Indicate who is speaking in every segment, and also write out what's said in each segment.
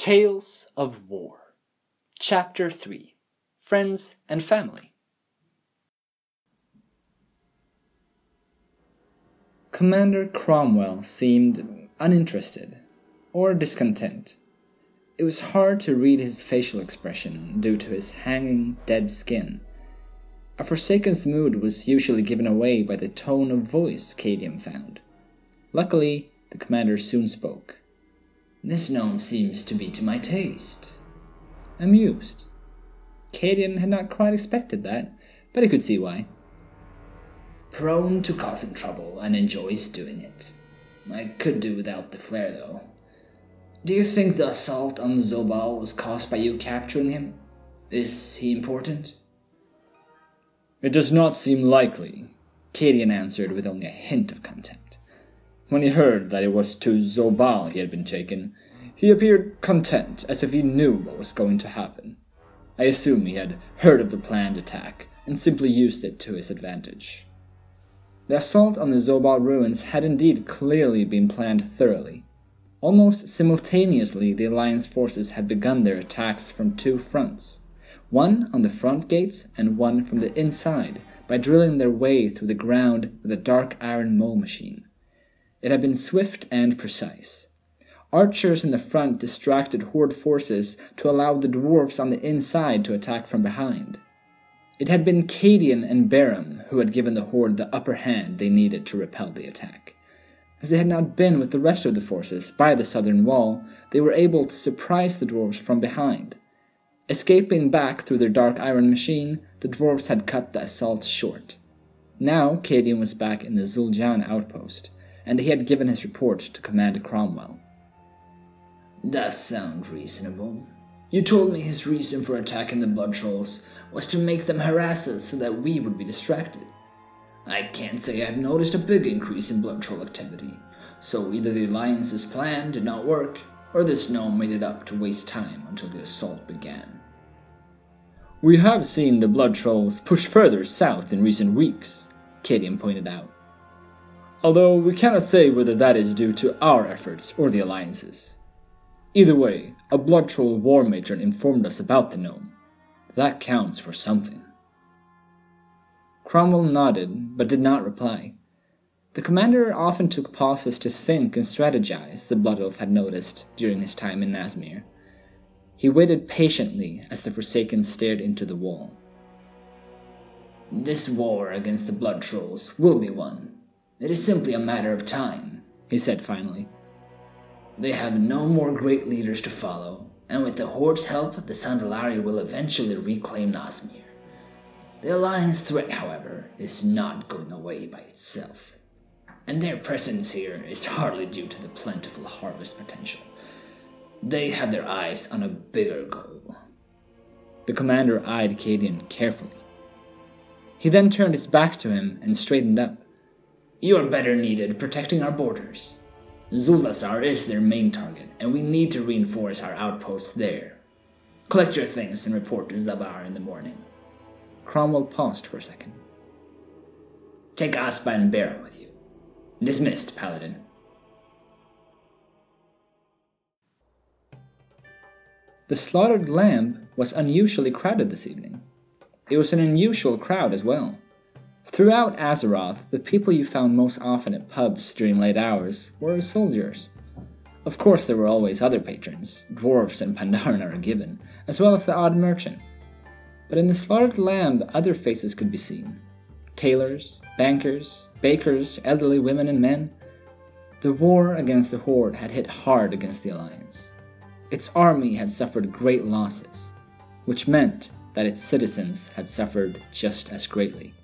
Speaker 1: Tales of War, Chapter 3 Friends and Family. Commander Cromwell seemed uninterested or discontent. It was hard to read his facial expression due to his hanging, dead skin. A Forsaken's mood was usually given away by the tone of voice Cadian found. Luckily, the commander soon spoke.
Speaker 2: This gnome seems to be to my taste.
Speaker 1: Amused. Cadian had not quite expected that, but he could see why.
Speaker 2: Prone to causing trouble and enjoys doing it. I could do without the flair, though. Do you think the assault on Zo'bal was caused by you capturing him? Is he important?
Speaker 1: It does not seem likely, Cadian answered with only a hint of contempt. When he heard that it was to Zo'bal he had been taken, he appeared content, as if he knew what was going to happen. I assume he had heard of the planned attack and simply used it to his advantage. The assault on the Zo'bal ruins had indeed clearly been planned thoroughly. Almost simultaneously, the Alliance forces had begun their attacks from two fronts one on the front gates and one from the inside by drilling their way through the ground with a dark iron mole machine. It had been swift and precise. Archers in the front distracted Horde forces to allow the dwarfs on the inside to attack from behind. It had been Cadian and Barum who had given the Horde the upper hand they needed to repel the attack. As they had not been with the rest of the forces by the southern wall, they were able to surprise the dwarfs from behind. Escaping back through their dark iron machine, the dwarfs had cut the assault short. Now Cadian was back in the Zul'Jan outpost, and he had given his report to Commander Cromwell.
Speaker 2: Does sound reasonable. You told me his reason for attacking the Blood Trolls was to make them harass us so that we would be distracted. I can't say I've noticed a big increase in Blood Troll activity, so either the Alliance's plan did not work, or this gnome made it up to waste time until the assault began.
Speaker 1: We have seen the Blood Trolls push further south in recent weeks, Cadian pointed out although we cannot say whether that is due to our efforts or the Alliance's. Either way, a Blood Troll war matron informed us about the gnome. That counts for something. Cromwell nodded, but did not reply. The commander often took pauses to think and strategize, the Blood Elf had noticed during his time in Nazmir. He waited patiently as the Forsaken stared into the wall.
Speaker 2: This war against the Blood Trolls will be won, it is simply a matter of time, he said finally. They have no more great leaders to follow, and with the Horde's help, the Zandalari will eventually reclaim Nazmir. The Alliance threat, however, is not going away by itself, and their presence here is hardly due to the plentiful harvest potential. They have their eyes on a bigger goal.
Speaker 1: The commander eyed Cadian carefully. He then turned his back to him and straightened up.
Speaker 2: You are better needed protecting our borders. Zuldazar is their main target, and we need to reinforce our outposts there. Collect your things and report to Zabar in the morning.
Speaker 1: Cromwell paused for a second.
Speaker 2: Take Aspa and Barum with you. Dismissed, Paladin.
Speaker 1: The slaughtered lamb was unusually crowded this evening. It was an unusual crowd as well. Throughout Azeroth, the people you found most often at pubs during late hours were soldiers. Of course, there were always other patrons, dwarfs and Pandaren are a given, as well as the odd merchant. But in the slaughtered lamb, other faces could be seen tailors, bankers, bakers, elderly women and men. The war against the Horde had hit hard against the Alliance. Its army had suffered great losses, which meant that its citizens had suffered just as greatly.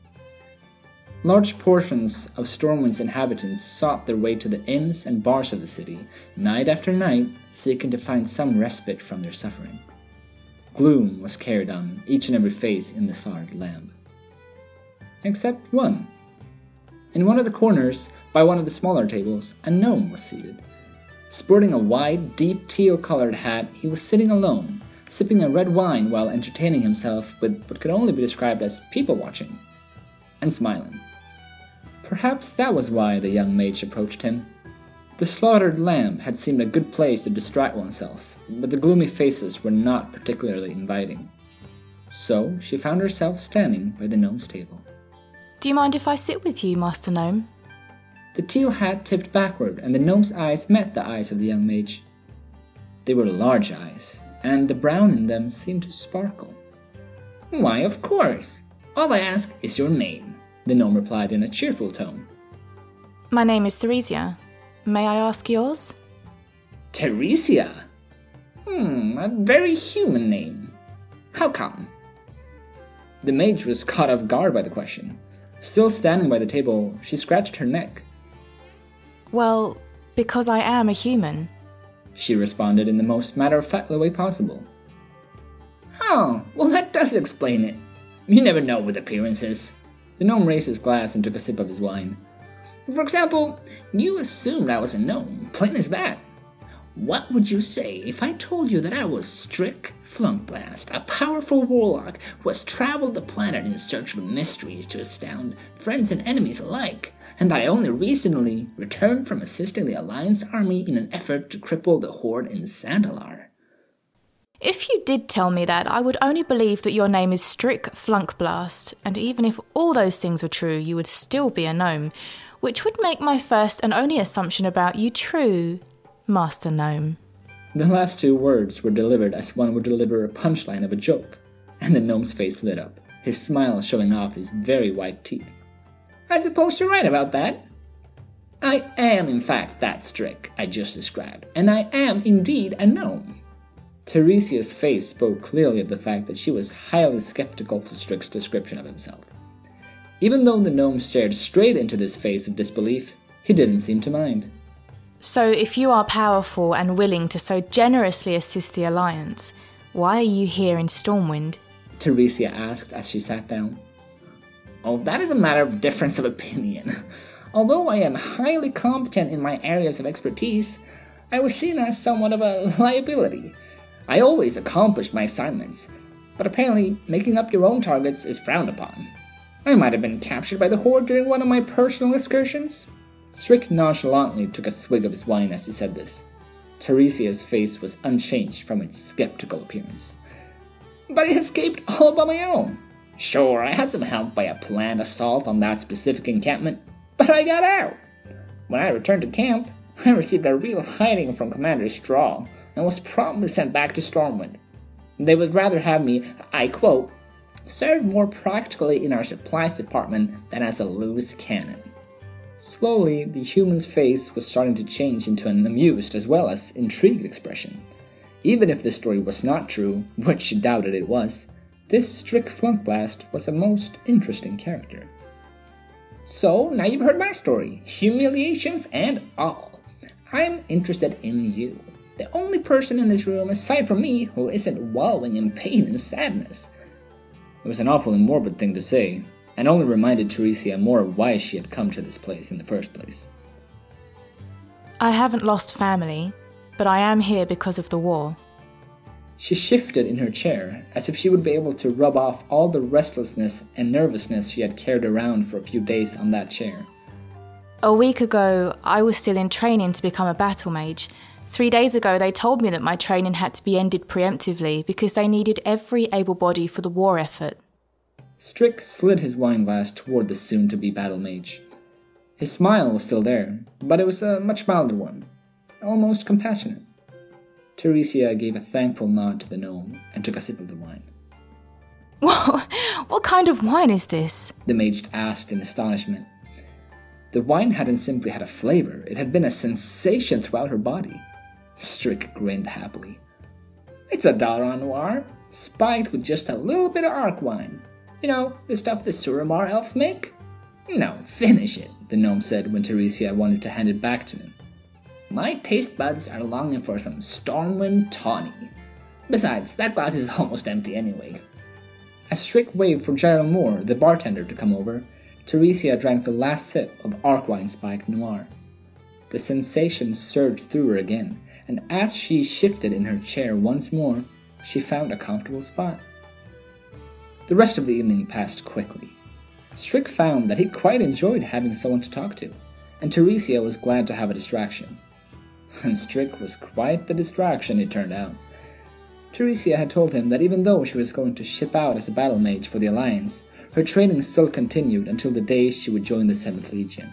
Speaker 1: Large portions of Stormwind's inhabitants sought their way to the inns and bars of the city, night after night, seeking to find some respite from their suffering. Gloom was carried on each and every face in the slaughtered lamb. Except one. In one of the corners, by one of the smaller tables, a gnome was seated. Sporting a wide, deep teal colored hat, he was sitting alone, sipping a red wine while entertaining himself with what could only be described as people watching, and smiling. Perhaps that was why the young mage approached him. The slaughtered lamb had seemed a good place to distract oneself, but the gloomy faces were not particularly inviting. So she found herself standing by the gnome's table.
Speaker 3: Do you mind if I sit with you, Master Gnome?
Speaker 1: The teal hat tipped backward, and the gnome's eyes met the eyes of the young mage. They were large eyes, and the brown in them seemed to sparkle.
Speaker 2: Why, of course. All I ask is your name, the gnome replied in a cheerful tone.
Speaker 3: My name is Theresia. May I ask yours?
Speaker 2: Theresia? Hmm, a very human name. How come?
Speaker 1: The mage was caught off guard by the question. Still standing by the table, she scratched her neck.
Speaker 3: Well, because I am a human.
Speaker 1: She responded in the most matter of fact way possible.
Speaker 2: Oh, well, that does explain it. You never know with appearances.
Speaker 1: The gnome raised his glass and took a sip of his wine.
Speaker 2: For example, you assumed I was a gnome, plain as that. What would you say if I told you that I was Strick Flunkblast, a powerful warlock who has traveled the planet in search of mysteries to astound friends and enemies alike, and that I only recently returned from assisting the Alliance army in an effort to cripple the Horde in Zandalar?
Speaker 3: If you did tell me that, I would only believe that your name is Strick Flunkblast, and even if all those things were true, you would still be a gnome, which would make my first and only assumption about you true. Master Gnome.
Speaker 1: The last two words were delivered as one would deliver a punchline of a joke, and the gnome's face lit up, his smile showing off his very white teeth.
Speaker 2: I suppose you're right about that. I am, in fact, that Strick I just described, and I am indeed a gnome.
Speaker 1: Theresia's face spoke clearly of the fact that she was highly skeptical to Strick's description of himself. Even though the gnome stared straight into this face of disbelief, he didn't seem to mind.
Speaker 3: So, if you are powerful and willing to so generously assist the Alliance, why are you here in Stormwind?
Speaker 1: Teresia asked as she sat down.
Speaker 2: Oh, that is a matter of difference of opinion. Although I am highly competent in my areas of expertise, I was seen as somewhat of a liability. I always accomplished my assignments, but apparently making up your own targets is frowned upon. I might have been captured by the Horde during one of my personal excursions,
Speaker 1: Strick nonchalantly took a swig of his wine as he said this. Theresia's face was unchanged from its skeptical appearance.
Speaker 2: But I escaped all by my own. Sure, I had some help by a planned assault on that specific encampment, but I got out. When I returned to camp, I received a real hiding from Commander Straw and was promptly sent back to Stormwind. They would rather have me, I quote, serve more practically in our supplies department than as a loose cannon.
Speaker 1: Slowly, the human's face was starting to change into an amused as well as intrigued expression. Even if this story was not true, which she doubted it was, this Strick Flunkblast was a most interesting character.
Speaker 2: So, now you've heard my story, humiliations and all. I'm interested in you. The only person in this room aside from me who isn't wallowing in pain and sadness.
Speaker 1: It was an awfully morbid thing to say, and only reminded Theresia more why she had come to this place in the first place.
Speaker 3: I haven't lost family, but I am here because of the war.
Speaker 1: She shifted in her chair, as if she would be able to rub off all the restlessness and nervousness she had carried around for a few days on that chair.
Speaker 3: A week ago, I was still in training to become a battle mage. Three days ago, they told me that my training had to be ended preemptively because they needed every able body for the war effort.
Speaker 1: Strick slid his wine glass toward the soon to be battle mage. His smile was still there, but it was a much milder one, almost compassionate. Teresia gave a thankful nod to the gnome and took a sip of the wine.
Speaker 3: What, what kind of wine is this?
Speaker 1: The mage asked in astonishment. The wine hadn't simply had a flavor, it had been a sensation throughout her body. Strick grinned happily.
Speaker 2: It's a Dalaran Noir, spiked with just a little bit of arc wine. You know, the stuff the Suramar elves make? No, finish it, the gnome said when Theresia wanted to hand it back to him. My taste buds are longing for some Stormwind tawny. Besides, that glass is almost empty anyway.
Speaker 1: As Strick waved for Gyro Moore, the bartender, to come over, Theresia drank the last sip of Arcwine Spiked Noir. The sensation surged through her again, and as she shifted in her chair once more, she found a comfortable spot. The rest of the evening passed quickly. Strick found that he quite enjoyed having someone to talk to, and Theresia was glad to have a distraction. and Strick was quite the distraction, it turned out. Teresia had told him that even though she was going to ship out as a battle mage for the Alliance, her training still continued until the day she would join the 7th Legion.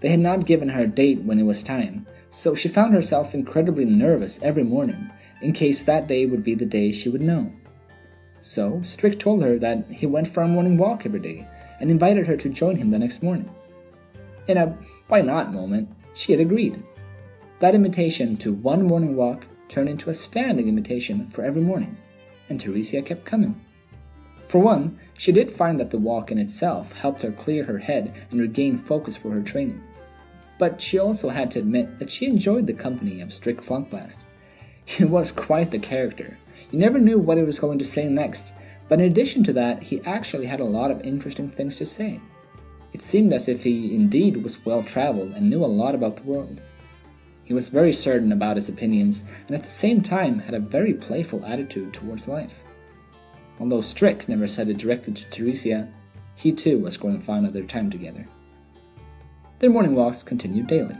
Speaker 1: They had not given her a date when it was time, so she found herself incredibly nervous every morning, in case that day would be the day she would know. So, Strick told her that he went for a morning walk every day and invited her to join him the next morning. In a why not moment, she had agreed. That invitation to one morning walk turned into a standing invitation for every morning, and Teresia kept coming. For one, she did find that the walk in itself helped her clear her head and regain focus for her training. But she also had to admit that she enjoyed the company of Strick Flunkblast. He was quite the character. You never knew what he was going to say next, but in addition to that, he actually had a lot of interesting things to say. It seemed as if he indeed was well traveled and knew a lot about the world. He was very certain about his opinions and at the same time had a very playful attitude towards life. Although Strick never said it directly to Teresia, he too was going to find their time together. Their morning walks continued daily.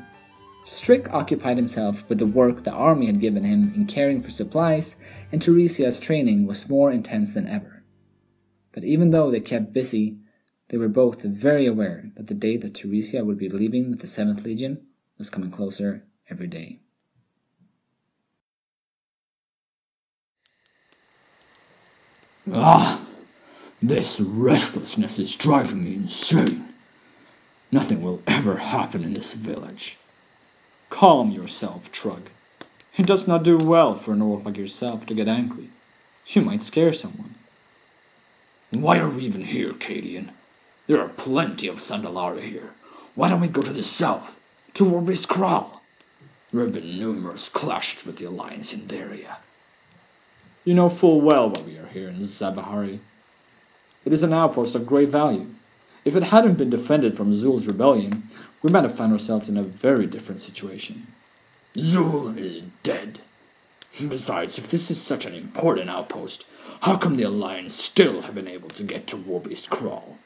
Speaker 1: Strick occupied himself with the work the army had given him in caring for supplies, and Teresia's training was more intense than ever. But even though they kept busy, they were both very aware that the day that Teresia would be leaving with the 7th Legion was coming closer every day.
Speaker 4: Ah, this restlessness is driving me insane. Nothing will ever happen in this village.
Speaker 1: Calm yourself, Trug. It does not do well for an orc like yourself to get angry. You might scare someone.
Speaker 4: Why are we even here, Cadian? There are plenty of Zandalari here. Why don't we go to the south, to Warbeast Kraal? There have been numerous clashes with the Alliance in the area.
Speaker 1: You know full well why we are here in Zabahari. It is an outpost of great value. If it hadn't been defended from Zul's rebellion, we might have found ourselves in a very different situation.
Speaker 4: Zul is dead. Besides, if this is such an important outpost, how come the Alliance still have been able to get to Warbeast Kraal?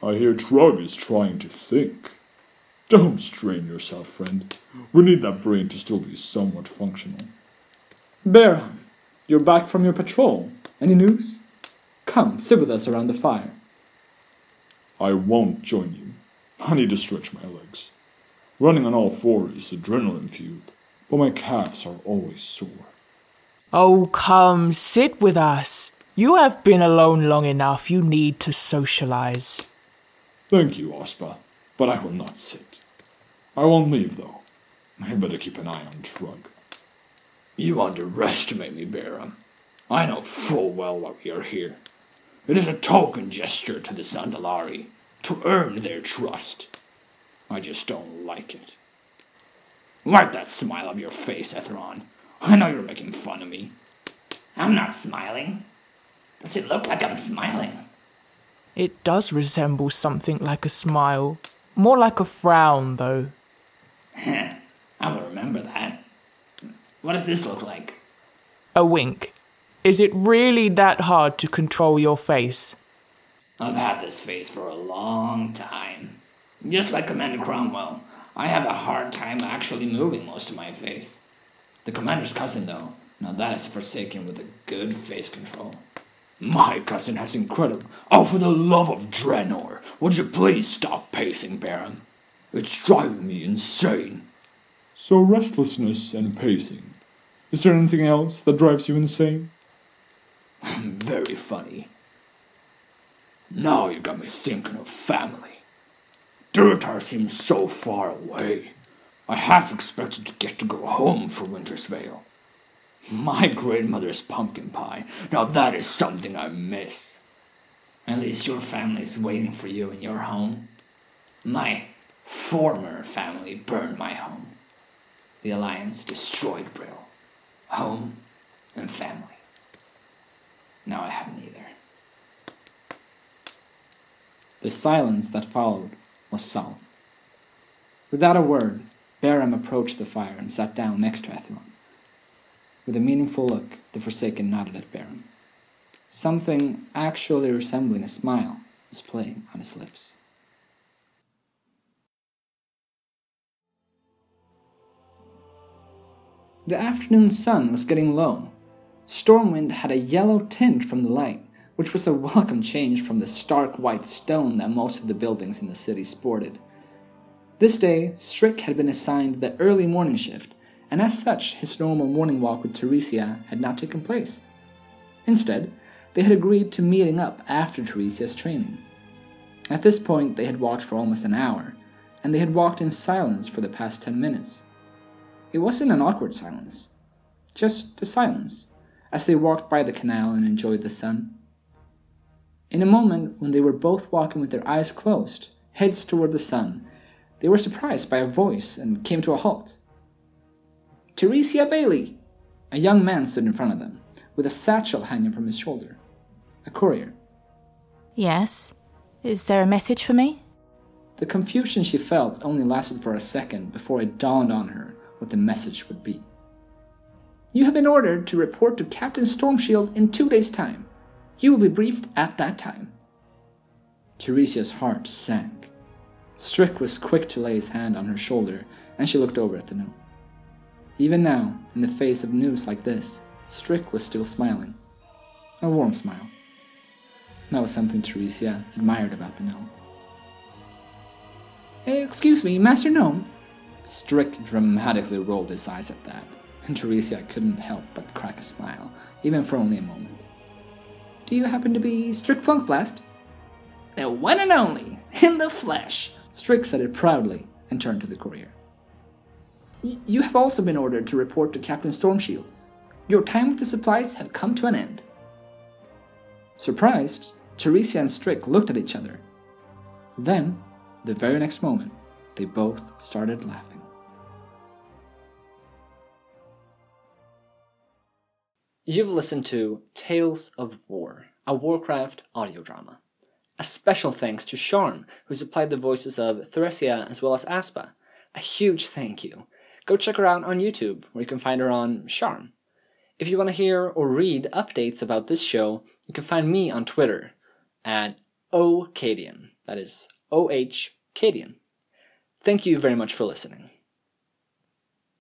Speaker 5: I hear Trug is trying to think. Don't strain yourself, friend. We need that brain to still be somewhat functional.
Speaker 1: Baron, you're back from your patrol. Any news? Come, sit with us around the fire.
Speaker 5: I won't join you. I need to stretch my legs. Running on all fours is adrenaline fueled, but my calves are always sore.
Speaker 6: Oh, come, sit with us. You have been alone long enough. You need to socialize.
Speaker 5: Thank you, Ospa, but I will not sit. I won't leave, though. I better keep an eye on Trug.
Speaker 4: You underestimate me, Baron. I know full well why we are here. It is a token gesture to the Zandalari to earn their trust. I just don't like it. Wipe that smile off your face, Etheron. I know you're making fun of me.
Speaker 2: I'm not smiling. Does it look like I'm smiling?
Speaker 6: It does resemble something like a smile. More like a frown, though.
Speaker 2: I will remember that. What does this look like?
Speaker 6: A wink. Is it really that hard to control your face?
Speaker 2: I've had this face for a long time. Just like Commander Cromwell, I have a hard time actually moving most of my face. The Commander's cousin, though, now that is forsaken with a good face control.
Speaker 4: My cousin has incredible. Oh, for the love of Draenor, would you please stop pacing, Baron? It's driving me insane.
Speaker 5: So, restlessness and pacing. Is there anything else that drives you insane?
Speaker 4: Very funny. Now you got me thinking of family. Durotar seems so far away. I half expected to get to go home for Winter's Veil. My grandmother's pumpkin pie. Now that is something I miss.
Speaker 2: At least your family's waiting for you in your home. My former family burned my home. The Alliance destroyed Brill. Home and family. Now I have neither.
Speaker 1: The silence that followed was solemn. Without a word, Baram approached the fire and sat down next to Etheron. With a meaningful look, the Forsaken nodded at Baron. Something actually resembling a smile was playing on his lips. The afternoon sun was getting low. Stormwind had a yellow tint from the light, which was a welcome change from the stark white stone that most of the buildings in the city sported. This day, Strick had been assigned the early morning shift, and as such, his normal morning walk with Teresia had not taken place. Instead, they had agreed to meeting up after Teresia's training. At this point, they had walked for almost an hour, and they had walked in silence for the past ten minutes. It wasn't an awkward silence, just a silence, as they walked by the canal and enjoyed the sun. In a moment, when they were both walking with their eyes closed, heads toward the sun, they were surprised by a voice and came to a halt. Teresia Bailey! A young man stood in front of them, with a satchel hanging from his shoulder. A courier.
Speaker 3: Yes? Is there a message for me?
Speaker 1: The confusion she felt only lasted for a second before it dawned on her what the message would be. You have been ordered to report to Captain Stormshield in two days' time. You will be briefed at that time. Teresia's heart sank. Strick was quick to lay his hand on her shoulder, and she looked over at the note. Even now, in the face of news like this, Strick was still smiling. A warm smile. That was something Teresia admired about the gnome. Excuse me, Master Gnome. Strick dramatically rolled his eyes at that, and Teresia couldn't help but crack a smile, even for only a moment. Do you happen to be Strick Flunkblast? The one and only, in the flesh, Strick said it proudly and turned to the courier. You have also been ordered to report to Captain Stormshield. Your time with the supplies have come to an end. Surprised, Teresia and Strick looked at each other. Then, the very next moment, they both started laughing.
Speaker 7: You've listened to Tales of War, a Warcraft audio drama. A special thanks to Sharn, who supplied the voices of Theresia as well as Aspa. A huge thank you. Go check her out on YouTube, where you can find her on Sharn. If you want to hear or read updates about this show, you can find me on Twitter at OCadian. That is O H Cadian. Thank you very much for listening.